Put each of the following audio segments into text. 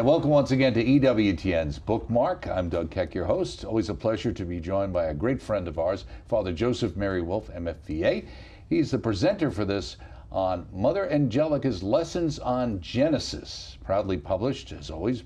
And welcome once again to EWTN's Bookmark. I'm Doug Keck, your host. Always a pleasure to be joined by a great friend of ours, Father Joseph Mary Wolfe, MFVA. He's the presenter for this on Mother Angelica's Lessons on Genesis, proudly published, as always,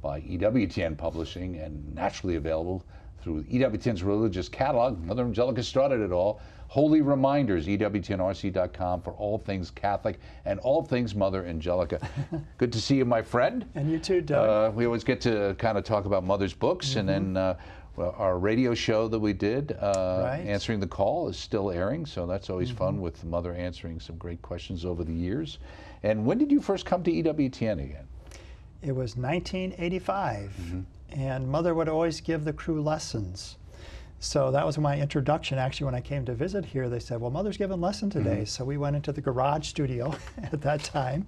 by EWTN Publishing and naturally available through EWTN's religious catalog. Mother Angelica started it all. Holy Reminders, EWTNRC.com for all things Catholic and all things Mother Angelica. Good to see you, my friend. And you too, Doug. Uh, we always get to kind of talk about Mother's books, mm-hmm. and then uh, well, our radio show that we did, uh, right. Answering the Call, is still airing, so that's always mm-hmm. fun with Mother answering some great questions over the years. And when did you first come to EWTN again? It was 1985, mm-hmm. and Mother would always give the crew lessons. So that was my introduction. Actually, when I came to visit here, they said, "Well, Mother's giving lesson today." Mm-hmm. So we went into the garage studio at that time,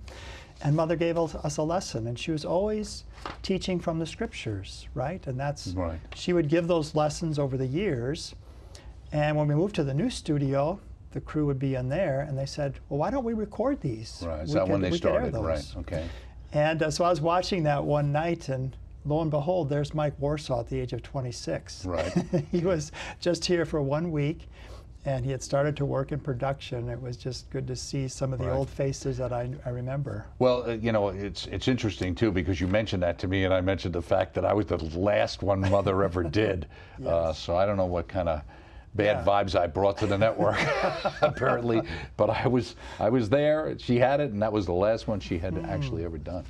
and Mother gave us a lesson. And she was always teaching from the scriptures, right? And that's right. she would give those lessons over the years. And when we moved to the new studio, the crew would be in there, and they said, "Well, why don't we record these?" Right. Is we that could, when they started? Right. Okay. And uh, so I was watching that one night, and lo and behold, there's Mike Warsaw at the age of 26. Right. he was just here for one week and he had started to work in production. It was just good to see some of the right. old faces that I, I remember. Well, uh, you know, it's it's interesting too because you mentioned that to me, and I mentioned the fact that I was the last one Mother ever did. yes. uh, so I don't know what kind of bad yeah. vibes I brought to the network, apparently. But I was I was there. She had it, and that was the last one she had mm. actually ever done.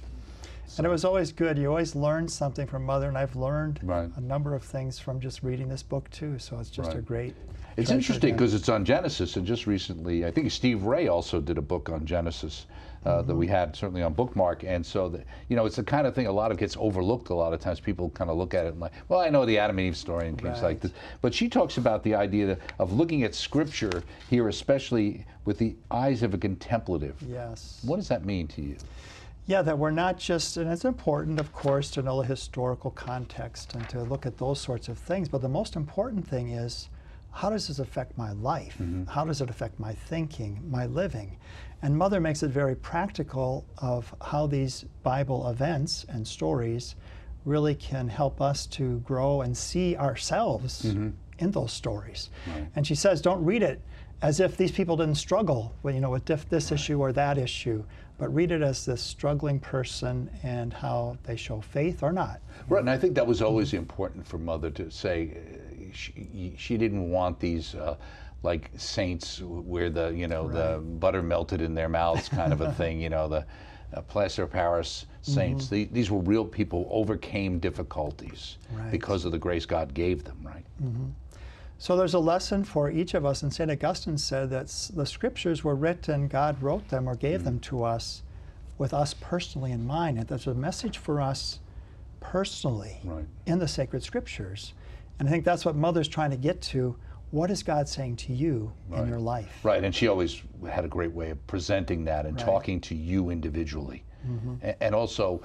And it was always good. You always learn something from Mother, and I've learned right. a number of things from just reading this book too. So it's just right. a great. It's interesting because it's on Genesis, and just recently, I think Steve Ray also did a book on Genesis uh, mm-hmm. that we had certainly on Bookmark. And so, the, you know, it's the kind of thing a lot of gets overlooked. A lot of times, people kind of look at it and like, well, I know the Adam and Eve story and things right. like this. But she talks about the idea of looking at Scripture here, especially with the eyes of a contemplative. Yes. What does that mean to you? Yeah, that we're not just, and it's important, of course, to know the historical context and to look at those sorts of things. But the most important thing is how does this affect my life? Mm-hmm. How does it affect my thinking, my living? And Mother makes it very practical of how these Bible events and stories really can help us to grow and see ourselves mm-hmm. in those stories. Right. And she says, don't read it as if these people didn't struggle, with, you know, with this right. issue or that issue but read it as this struggling person and how they show faith or not. Right, and I think that was always important for Mother to say uh, she, she didn't want these. Uh, like saints, where the you know right. the butter melted in their mouths, kind of a thing. You know the uh, plaster of Paris saints. Mm-hmm. The, these were real people who overcame difficulties right. because of the grace God gave them. Right. Mm-hmm. So there's a lesson for each of us, and St. Augustine said that the scriptures were written, God wrote them or gave mm-hmm. them to us with us personally in mind. And there's a message for us personally right. in the sacred scriptures. And I think that's what Mother's trying to get to. What is God saying to you right. in your life? Right, and she always had a great way of presenting that and right. talking to you individually. Mm-hmm. And also,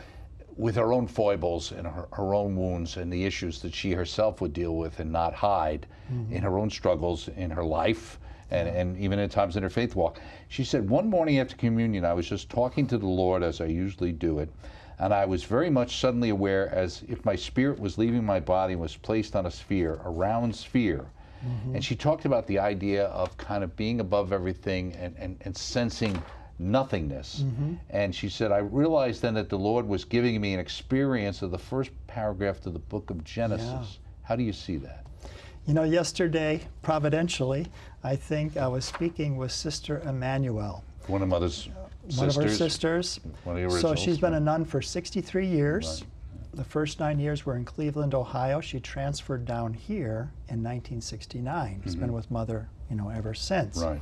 with her own foibles and her, her own wounds and the issues that she herself would deal with and not hide mm-hmm. in her own struggles in her life and, and even at times in her faith walk. She said, One morning after communion, I was just talking to the Lord as I usually do it, and I was very much suddenly aware as if my spirit was leaving my body and was placed on a sphere, a round sphere. Mm-hmm. And she talked about the idea of kind of being above everything and, and, and sensing nothingness. Mm-hmm. And she said, I realized then that the Lord was giving me an experience of the first paragraph of the book of Genesis. Yeah. How do you see that? You know, yesterday, providentially, I think I was speaking with Sister Emmanuel. One of Mother's one sisters. of her sisters. One of the so she's been a nun for 63 years. Right. The first nine years were in Cleveland, Ohio. She transferred down here in 1969. She's mm-hmm. been with Mother, you know, ever since. Right.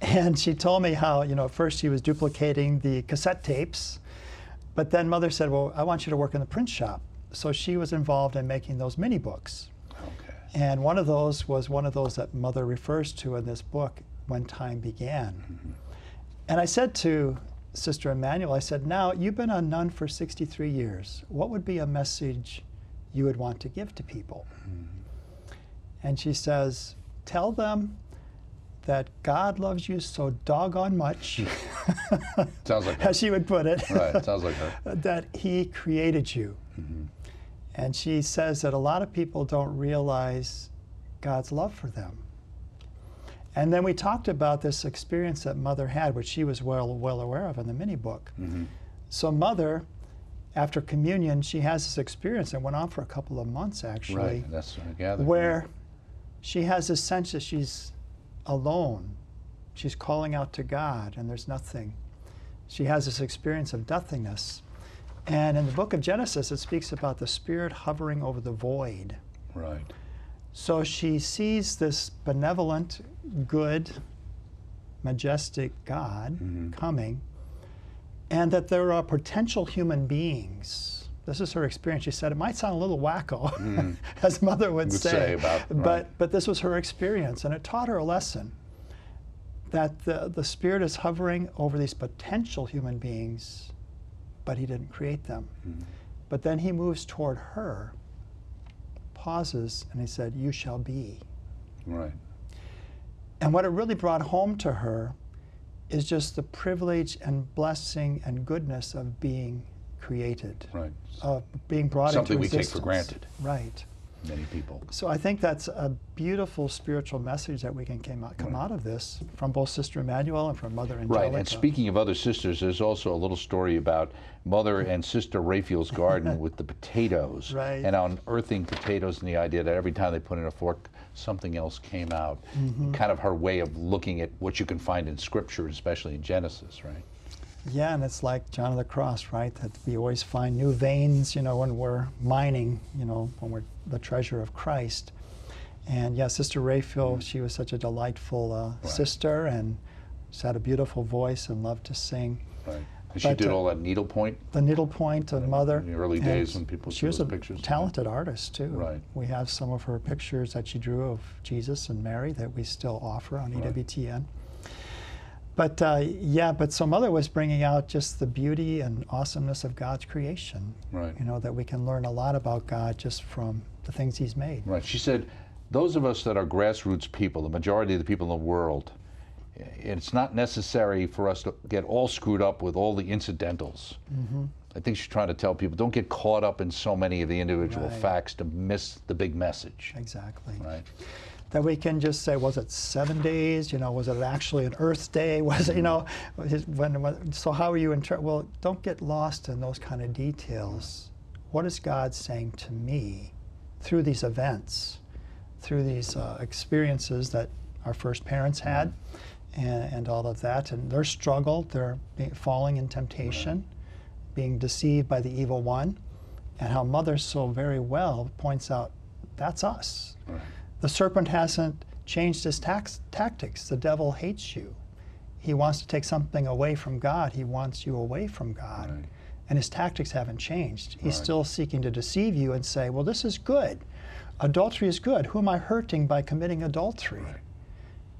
And she told me how, you know, first she was duplicating the cassette tapes, but then mother said, Well, I want you to work in the print shop. So she was involved in making those mini books. Okay. And one of those was one of those that mother refers to in this book, When Time Began. Mm-hmm. And I said to Sister Emmanuel, I said, Now, you've been a nun for 63 years. What would be a message you would want to give to people? Mm-hmm. And she says, Tell them that God loves you so doggone much, Sounds like her. as she would put it, Right, sounds like her. that He created you. Mm-hmm. And she says that a lot of people don't realize God's love for them. And then we talked about this experience that Mother had, which she was well, well aware of in the mini book. Mm-hmm. So, Mother, after communion, she has this experience that went on for a couple of months actually, Right, that's what I gathered. where she has this sense that she's alone. She's calling out to God, and there's nothing. She has this experience of nothingness. And in the book of Genesis, it speaks about the Spirit hovering over the void. Right, So she sees this benevolent, good, majestic God Mhm. coming, and that there are potential human beings. This is her experience. She said it might sound a little wacko, Mhm. as mother would, Would say about- but right. but this was her experience, and it taught her a lesson that the, the Spirit is hovering over these potential human beings, but He didn't create them. Mhm. But then He moves toward her, pauses, and He said, You shall be. right, And what it really brought home to her is just the privilege and blessing and goodness of being created, right. of being brought Something into we take for granted. Right. Many people. So I think that's a beautiful spiritual message that we can came out, come Right. out of this from both Sister Emmanuel and from Mother Angelica. Right, and speaking of other sisters, there's also a little story about Mother and Sister Raphael's garden with the potatoes. Right. And unearthing potatoes and the idea that every time they put in a fork, something else came out. Mm-hmm. Kind of her way of looking at what you can find in Scripture, especially in Genesis, right? Yeah, and it's like John of the Cross, right? That we always find new veins, you know, when we're mining, you know, when we're the treasure of Christ. And yeah, Sister Raphael, she was such a delightful uh. Right. sister and she had a beautiful voice and loved to sing. Right. And she did uh, all that needlepoint. The needlepoint of Mother. in the early days when people She was a pictures. talented artist, too. Right. We have some of her pictures that she drew of Jesus and Mary that we still offer on Right. EWTN. But uh, yeah, but so Mother was bringing out just the beauty and awesomeness of God's creation. Right. You know, that we can learn a lot about God just from the things He's made. Right. She said, those of us that are grassroots people, the majority of the people in the world, it's not necessary for us to get all screwed up with all the incidentals. Mm-hmm. I think she's trying to tell people don't get caught up in so many of the individual Right. facts to miss the big message. Exactly. Right. That we can just say, was it seven days? You know, was it actually an Earth day? Was it, you know, when, when, so how are you inter- Well, don't get lost in those kind of details. What is God saying to me through these events, through these uh, experiences that our first parents had, and, and all of that, and their struggle, their falling in temptation, being deceived by the evil one, and how Mother so very well points out that's us. Right. The serpent hasn't changed his tax, tactics. The devil hates you. He wants to take something away from God. He wants you away from God. Right. And his tactics haven't changed. He's Right. still seeking to deceive you and say, well, this is good. Adultery is good. Who am I hurting by committing adultery? Right.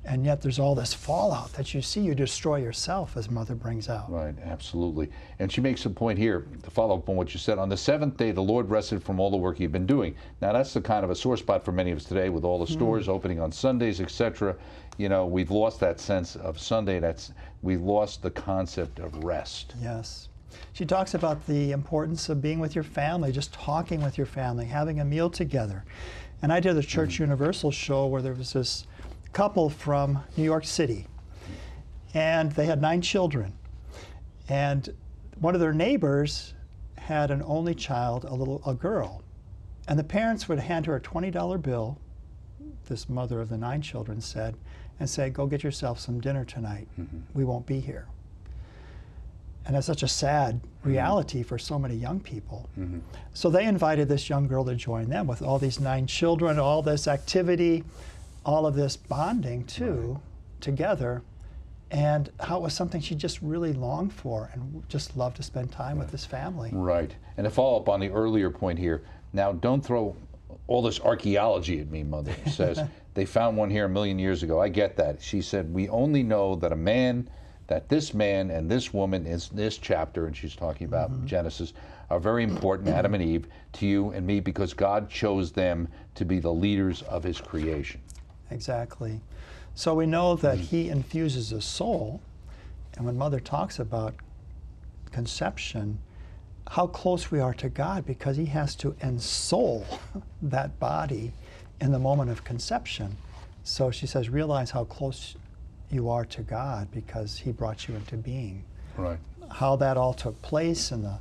And yet there's all this fallout that you see. You destroy yourself, as Mother brings out. Right, absolutely. And she makes a point here to follow up on what you said. On the seventh day, the Lord rested from all the work he'd been doing. Now, that's the kind of a sore spot for many of us today with all the hmm. stores opening on Sundays, etc. You know, we've lost that sense of Sunday. That's we've lost the concept of rest. Yes. She talks about the importance of being with your family, just talking with your family, having a meal together. And I did a Church mm-hmm. Universal show where there was this couple from New York City, and they had nine children. And one of their neighbors had an only child, a little a girl. And the parents would hand her a $20 bill, this mother of the nine children said, and say, Go get yourself some dinner tonight. We won't be here. And that's such a sad reality for so many young people. Mm-hmm. So they invited this young girl to join them with all these nine children, all this activity, all of this bonding too, together. And how it was something she just really longed for and just loved to spend time with this family. Right. And to follow up on the earlier point here, now don't throw all this archaeology at me, Mother says. they found one here a million years ago. I get that. She said, We only know that a man, that this man and this woman is this chapter, and she's talking about mm-hmm. Genesis, are very important, Adam and Eve, to you and me because God chose them to be the leaders of his creation. Exactly. So we know that He infuses a soul. And when Mother talks about conception, how close we are to God because He has to ensoul that body in the moment of conception. So she says, realize how close you are to God because He brought you into being. Right. How that all took place in the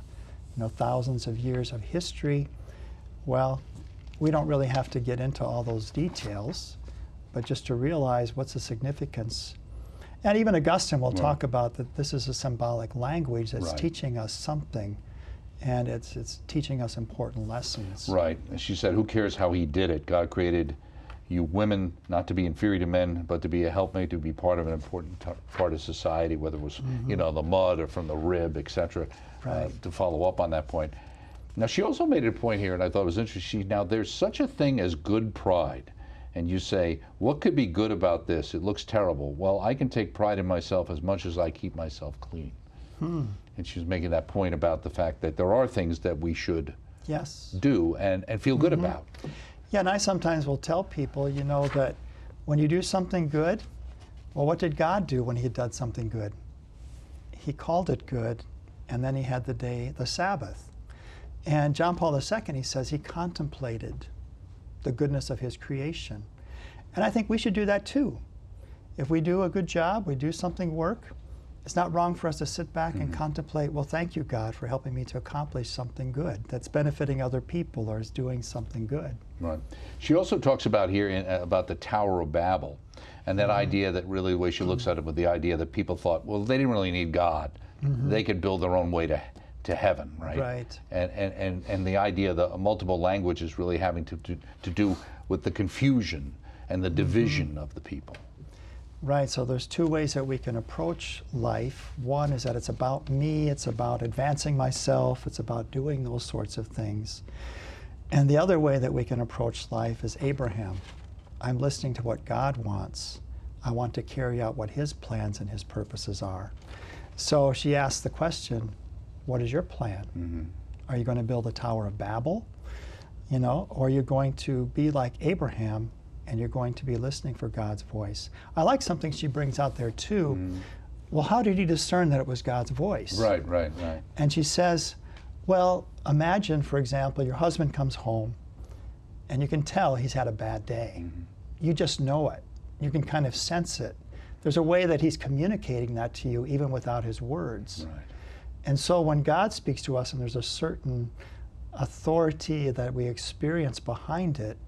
you know, thousands of years of history, well, we don't really have to get into all those details, but just to realize what's the significance. And even Augustine will Right. talk about that this is a symbolic language that's Right. teaching us something, and it's, it's teaching us important lessons. Right. And she said, Who cares how he did it? God created you women not to be inferior to men, but to be a helpmate, to be part of an important t- part of society, whether it was, you know, the mud or from the rib, etc. Uh, Right. to follow up on that point. Now, she also made a point here, and I thought it was interesting. She, now, there's such a thing as good pride. And you say, What could be good about this? It looks terrible. Well, I can take pride in myself as much as I keep myself clean. Hmm. And she was making that point about the fact that there are things that we should Yes. do and, and feel good mm-hmm. about. Yeah, and I sometimes will tell people, you know, that when you do something good, well, what did God do when He did something good? He called it good, and then He had the day, the Sabbath. And John Paul II, he says he contemplated the goodness of His creation. And I think we should do that too. If we do a good job, we do something work, it's not wrong for us to sit back and contemplate, well, thank you, God, for helping me to accomplish something good that's benefiting other people or is doing something good. Right. She also talks about here in, uh, about the Tower of Babel, and Mm-hmm. that idea that really the way she looks at it with the idea that people thought, well, they didn't really need God; they could build their own way to to heaven, right? Mm-hmm. Right. And and and, and the idea that multiple languages really having to, to to do with the confusion and Mm-hmm. the division of the people. Right, so there's two ways that we can approach life. One is that it's about me, it's about advancing myself, it's about doing those sorts of things. And the other way that we can approach life is Abraham. I'm listening to what God wants. I want to carry out what his plans and his purposes are. So she asked the question, what is your plan? Mm-hmm. Are you going to build a Tower of Babel? You know, or you're going to be like Abraham and you're going to be listening for God's voice. I like something she brings out there too. Mm-hmm. Well, how did he discern that it was God's voice? Right, right, right. And she says, Well, imagine, for example, your husband comes home and you can tell he's had a bad day. Mm-hmm. You just know it. You can kind of sense it. There's a way that he's communicating that to you even without his words. Right. And so when God speaks to us and there's a certain authority that we experience behind it,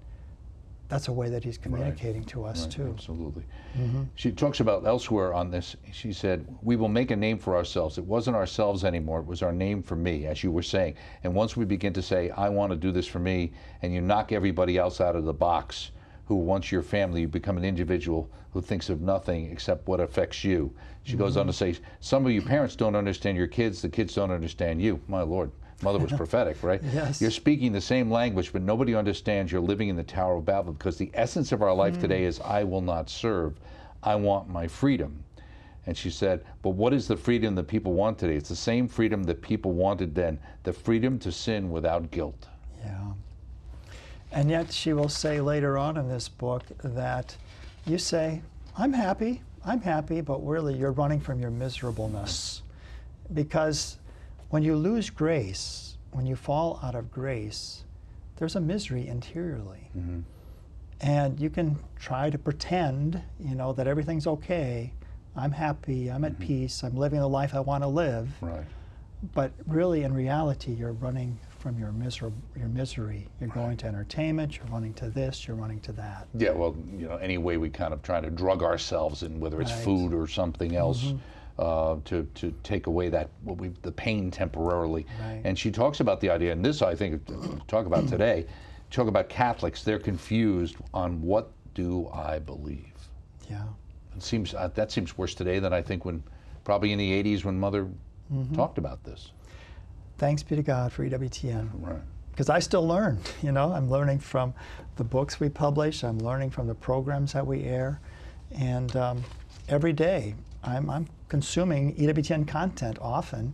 that's a way that he's communicating to us Right, too. Absolutely. Mm-hmm. She talks about elsewhere on this. She said, We will make a name for ourselves. It wasn't ourselves anymore, it was our name for me, as you were saying. And once we begin to say, I want to do this for me, and you knock everybody else out of the box, who wants your family, you become an individual who thinks of nothing except what affects you. She goes on to say, Some of you parents don't understand your kids, the kids don't understand you. My Lord. Mother was prophetic, right? Yes. You're speaking the same language, but nobody understands you're living in the Tower of Babel because the essence of our life hmm. today is I will not serve. I want my freedom. And she said, But what is the freedom that people want today? It's the same freedom that people wanted then the freedom to sin without guilt. And yet she will say later on in this book that you say, I'm happy, I'm happy, but really you're running from your miserableness. Because when you lose grace, when you fall out of grace, there's a misery interiorly. Mm-hmm. And you can try to pretend, you know, that everything's okay. I'm happy, I'm at mm-hmm. peace, I'm living the life I want to live. Right. But really, in reality, you're running from your, miser- your misery. You're going to entertainment, you're running to this, you're running to that. Yeah, well, you know, any way we kind of try to drug ourselves in, whether it's Right. food or something else, uh, to, to take away that what we the pain temporarily. Right. And she talks about the idea, and this I think talk about today. Talk about Catholics; they're confused on what do I believe. Yeah. It seems uh, that seems worse today than I think when probably in the '80s when Mother talked about this. Thanks be to God for EWTN. Right. Because I still learn, you know, I'm learning from the books we publish, I'm learning from the programs that we air, and um, every day I'm, I'm consuming EWTN content often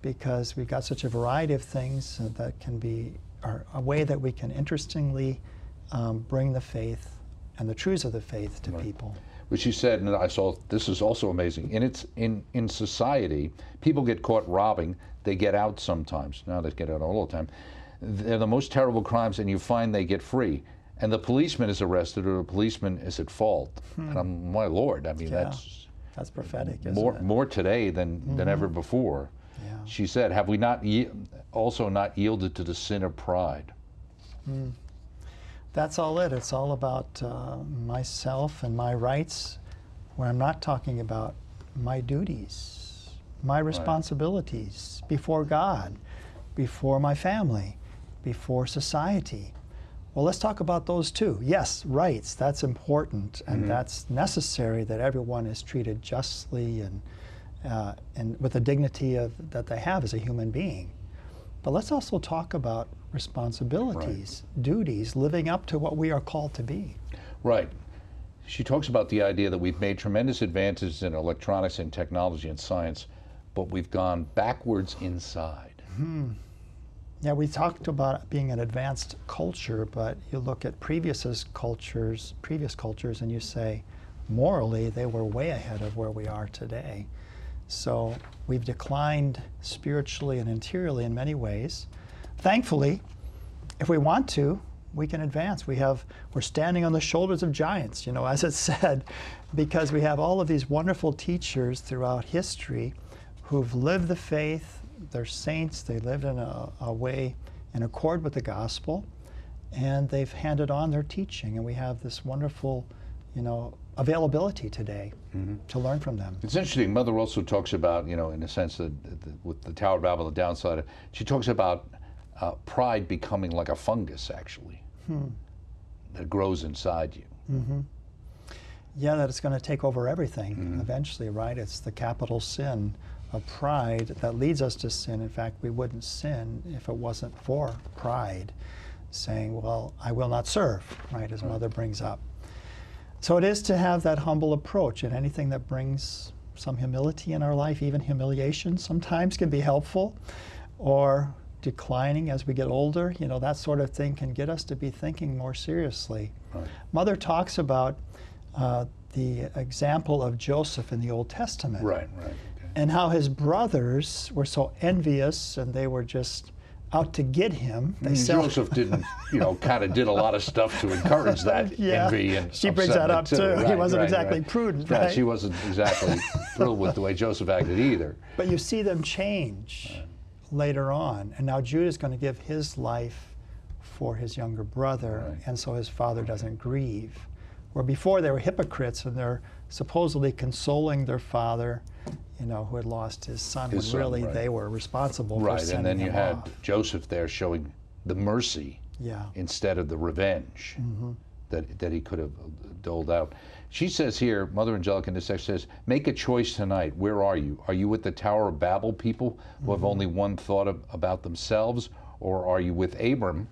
because we've got such a variety of things that can be are a way that we can interestingly um, bring the faith and the truths of the faith to Right. people. But she said, and I saw this is also amazing. In its in in society, people get caught robbing. They get out sometimes. Now they get out all the time. They're the most terrible crimes, and you find they get free. And the policeman is arrested, or the policeman is at fault. And I'm, my lord, I mean Hmm. Yeah. that's That's prophetic, isn't more it? more today than than ever before. Yeah. She said, "Have we not ye- also not yielded to the sin of pride?" That's all it. It's all about uh, myself and my rights, where I'm not talking about my duties, my responsibilities before God, before my family, before society. Well, let's talk about those too. Yes, rights, that's important and that's necessary that everyone is treated justly and, uh, and with the dignity of, that they have as a human being. But let's also talk about responsibilities, duties, living up to what we are called to be. Right. She talks about the idea that we've made tremendous advances in electronics and technology and science, but we've gone backwards inside. Hmm. Yeah, we talked about being an advanced culture, but you look at previous cultures, previous cultures, and you say, morally, they were way ahead of where we are today. So we've declined spiritually and interiorly in many ways. Thankfully, if we want to, we can advance. We have we're standing on the shoulders of giants, you know, as it said, because we have all of these wonderful teachers throughout history who've lived the faith. They're saints. They lived in a, a way in accord with the gospel, and they've handed on their teaching. And we have this wonderful, you know, availability today mm-hmm. to learn from them. It's interesting. Mother also talks about, you know, in a sense that with the Tower of Babel, the downside, she talks about uh, pride becoming like a fungus, actually, hmm. that grows inside you. Mm-hmm. Yeah, that it's going to take over everything mm-hmm. eventually, right? It's the capital sin of pride that leads us to sin. In fact, we wouldn't sin if it wasn't for pride, saying, Well, I will not serve, right, as Mother brings up. So it is to have that humble approach, and anything that brings some humility in our life, even humiliation sometimes can be helpful, or declining as we get older, you know, that sort of thing can get us to be thinking more seriously. Right. Mother talks about uh, the example of Joseph in the Old Testament Right, right. Okay. and how his brothers were so envious and they were just out to get him. They Mm, Joseph didn't, you know, kind of did a lot of stuff to encourage that Yeah. envy and She brings that up, upsetment too. He wasn't exactly right. prudent, Right, right? She wasn't exactly thrilled with the way Joseph acted either. But you see them change later on. And now Judah's going to give his life for his younger brother, Right. and so his father doesn't grieve. Where before they were hypocrites and they're supposedly consoling their father, you know, who had lost his son, His when son, really right. they were responsible for Right, and then you had off. Joseph there showing the mercy Yeah. instead of the revenge Mm-hmm. that, that he could have doled out. She says here, Mother Angelica in this text says, make a choice tonight. Where are you? Are you with the Tower of Babel people who Mm-hmm. have only one thought of, about themselves? Or are you with Abram,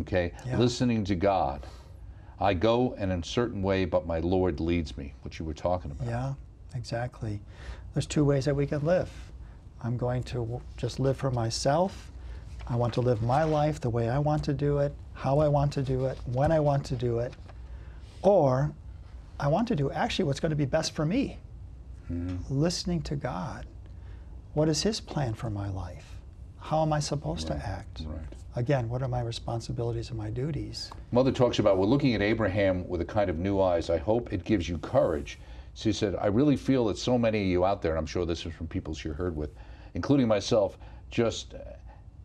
okay, Mm-hmm. Yeah. listening to God? I go in a certain way, but my Lord leads me, what you were talking about. Yeah, exactly. There's two ways that we can live. I'm going to just live for myself. I want to live my life the way I want to do it, how I want to do it, when I want to do it. Or I want to do actually what's going to be best for me. Mm-hmm. Listening to God. What is His plan for my life? How am I supposed to act? Right. Again, what are my responsibilities and my duties? Mother talks about we're looking at Abraham with a kind of new eyes. I hope it gives you courage. She said, I really feel that so many of you out there, and I'm sure this is from people she heard with, including myself, just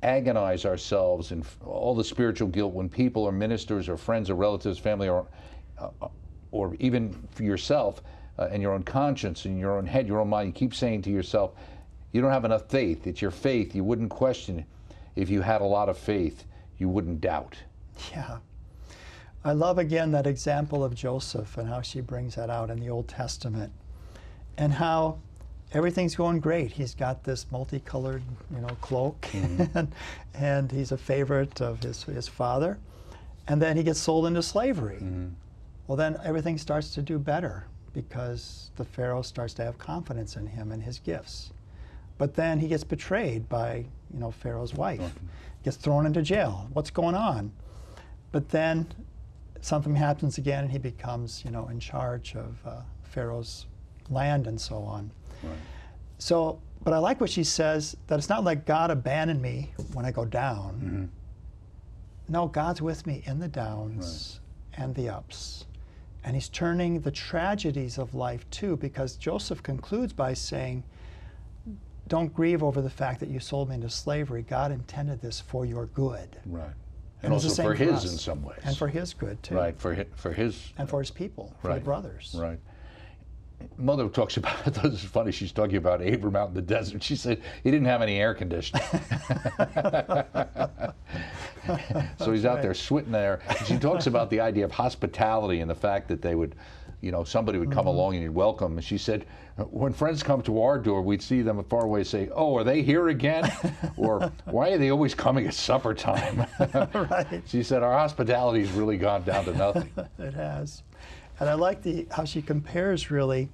agonize ourselves and all the spiritual guilt when people or ministers or friends or relatives, family, or uh, or even yourself uh, and your own conscience and your own head, your own mind, you keep saying to yourself, you don't have enough faith. It's your faith. You wouldn't question it. If you had a lot of faith, you wouldn't doubt. Yeah. I love again that example of Joseph and how she brings that out in the Old Testament and how everything's going great. He's got this multicolored, you know, cloak mm-hmm. and, and he's a favorite of his, his father. And then he gets sold into slavery. Mm-hmm. Well, then everything starts to do better because the Pharaoh starts to have confidence in him and his gifts. But then he gets betrayed by, you know, Pharaoh's wife, gets thrown into jail. What's going on? But then something happens again, and he becomes, you know, in charge of uh, Pharaoh's land and so on. Right. So, but I like what she says that it's not like God abandoned me when I go down. Mm-hmm. No, God's with me in the downs and the ups. And he's turning the tragedies of life too, because Joseph concludes by saying, Don't grieve over the fact that you sold me into slavery. God intended this for your good. Right. And And, also for for his us. in some ways. And for his good too. right for his, for his And for his people, for the brothers. Right. Mother talks about this is funny. She's talking about Abram out in the desert. She said he didn't have any air conditioning, so he's out right. there sweating there. She talks about the idea of hospitality and the fact that they would, you know, somebody would come Mm-hmm. along and you'd welcome. And she said, when friends come to our door, we'd see them far away say, "Oh, are they here again?" or "Why are they always coming at supper time?" Right. She said, "Our hospitality's really gone down to nothing." it has. And I like the how she compares really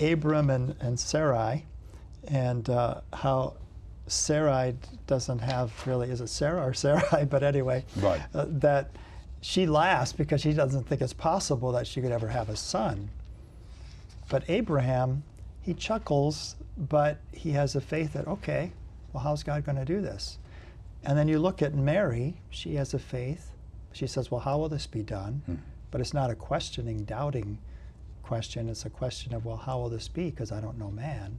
Abram and, and Sarai and uh, how Sarai doesn't have really, is it Sarah or Sarai? But anyway, Right. uh, that she laughs because she doesn't think it's possible that she could ever have a son. But Abraham, he chuckles, but he has a faith that, okay, well, how's God going to do this? And then you look at Mary, she has a faith. She says, well, how will this be done? Hmm. But it's not a questioning, doubting question. It's a question of, well, how will this be? Because I don't know man.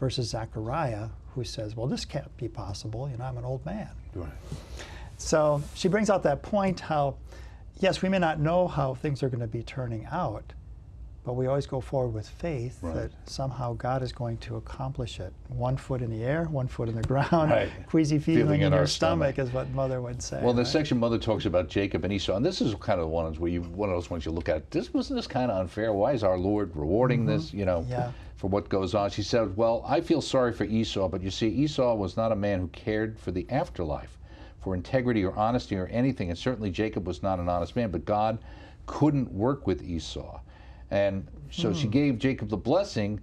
Versus Zechariah, who says, well, this can't be possible. You know, I'm an old man. Right. So she brings out that point how, yes, we may not know how things are going to be turning out, but we always go forward with faith Right. that somehow God is going to accomplish it. One foot in the air, one foot in the ground, Right. queasy feeling, Feeling in, in your our stomach, stomach. is what Mother would say. Well, the right? section mother talks about Jacob and Esau, and this is kind of the ones where you one of those ones you look at. This wasn't this kind of unfair. Why is our Lord rewarding this? You know, Mm-hmm. Yeah. for what goes on. She said, "Well, I feel sorry for Esau, but you see, Esau was not a man who cared for the afterlife, for integrity or honesty or anything, and certainly Jacob was not an honest man. But God couldn't work with Esau, and so Hmm. she gave Jacob the blessing."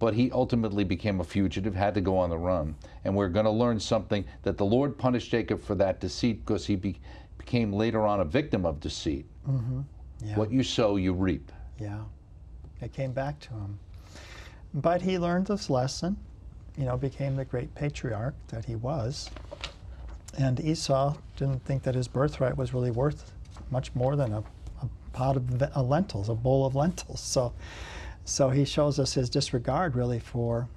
But he ultimately became a fugitive, had to go on the run. And we're going to learn something that the Lord punished Jacob for that deceit because he be, became later on a victim of deceit. yeah. What you sow, you reap. Yeah, it came back to him. But he learned this lesson, you know, became the great patriarch that he was. And Esau didn't think that his birthright was really worth much more than a, a pot of uh, lentils, a bowl of lentils. So, so he shows us his disregard really for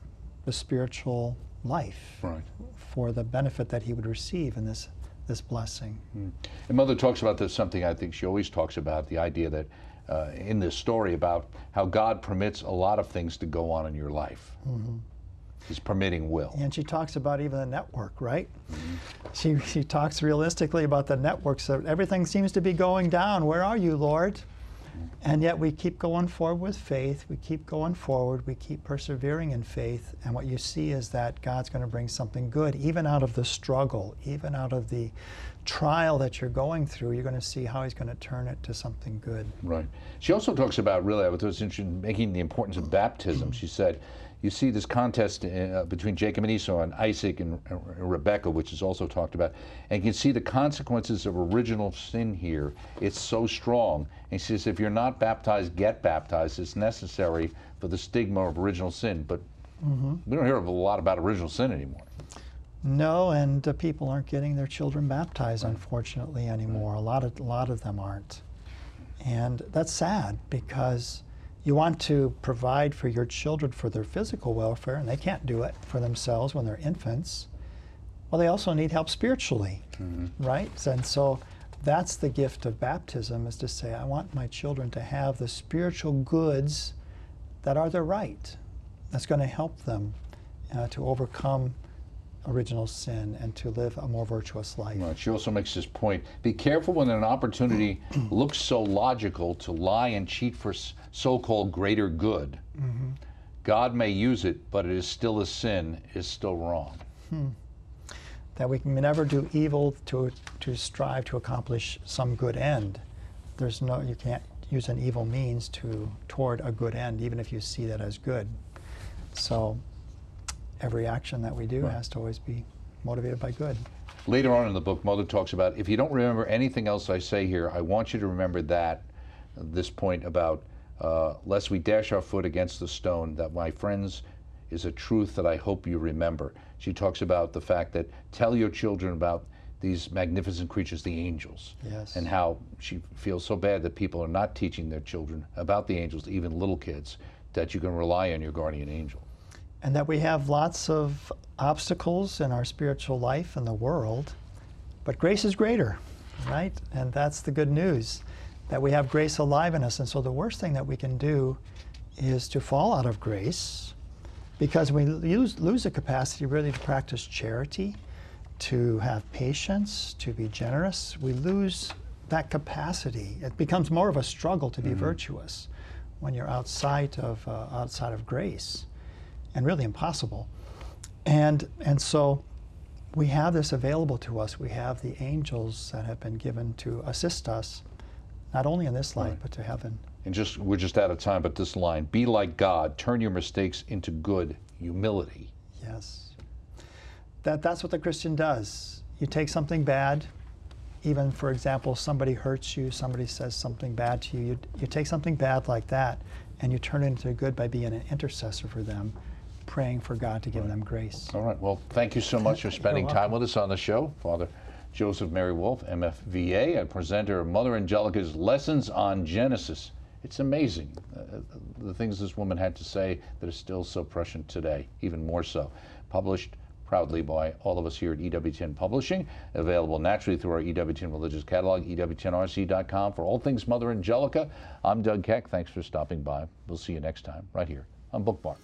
the spiritual life, Right. for the benefit that he would receive in this this blessing. And Mother talks about this, something I think she always talks about the idea that uh, in this story about how God permits a lot of things to go on in your life. His permitting will. And she talks about even the network, right? She, she talks realistically about the networks. That everything seems to be going down. Where are you, Lord? And yet we keep going forward with faith. We keep going forward. We keep persevering in faith. And what you see is that God's going to bring something good, even out of the struggle, even out of the trial that you're going through. You're going to see how He's going to turn it to something good. Right. She also talks about really, I was interested in making the importance of baptism. She said, you see this contest uh, between Jacob and Esau and Isaac and uh, Rebekah, which is also talked about, and you can see the consequences of original sin here. It's so strong. And she says, if you're not baptized, get baptized. It's necessary for the stigma of original sin. But we don't hear a lot about original sin anymore. No, and uh, people aren't getting their children baptized, unfortunately, anymore. A lot of a lot of them aren't, and that's sad because you want to provide for your children for their physical welfare, and they can't do it for themselves when they're infants. Well, they also need help spiritually, right? And so that's the gift of baptism: is to say, I want my children to have the spiritual goods that are their right. That's going to help them uh, to overcome original sin and to live a more virtuous life. Right. She also makes this point be careful when an opportunity looks so logical to lie and cheat for so called greater good. Mm-hmm. God may use it, but it is still a sin, is still wrong. Hmm. That we can never do evil to, to strive to accomplish some good end. There's no, you can't use an evil means to toward a good end, even if you see that as good. So every action that we do Right. has to always be motivated by good. Later on in the book, Mother talks about if you don't remember anything else I say here, I want you to remember that, this point about uh, lest we dash our foot against the stone, that my friends is a truth that I hope you remember. She talks about the fact that tell your children about these magnificent creatures, the angels, Yes. and how she feels so bad that people are not teaching their children about the angels, even little kids, that you can rely on your guardian angel. and that we have lots of obstacles in our spiritual life and the world, but grace is greater, right? And that's the good news that we have grace alive in us. And so the worst thing that we can do is to fall out of grace because we lose, lose the capacity really to practice charity, to have patience, to be generous. We lose that capacity. It becomes more of a struggle to be virtuous when you're outside of, uh, outside of grace and really impossible. And, and so we have this available to us. We have the angels that have been given to assist us, not only in this life, Right. but to heaven. And just we're just out of time, but this line: "Be like God, turn your mistakes into good humility." Yes. That, that's what the Christian does. You take something bad, even for example, somebody hurts you, somebody says something bad to you, you, you take something bad like that and you turn it into good by being an intercessor for them, praying for God to give them grace. All right. Well, thank you so much for spending time with us on the show, Father Joseph Mary Wolfe, MFVA, a presenter of Mother Angelica's Lessons on Genesis. It's amazing uh, the things this woman had to say that are still so prescient today, even more so. Published proudly by all of us here at EWTN Publishing, available naturally through our EWTN Religious Catalog, EWTNRC.com. For all things Mother Angelica, I'm Doug Keck. Thanks for stopping by. We'll see you next time, right here on Bookmark.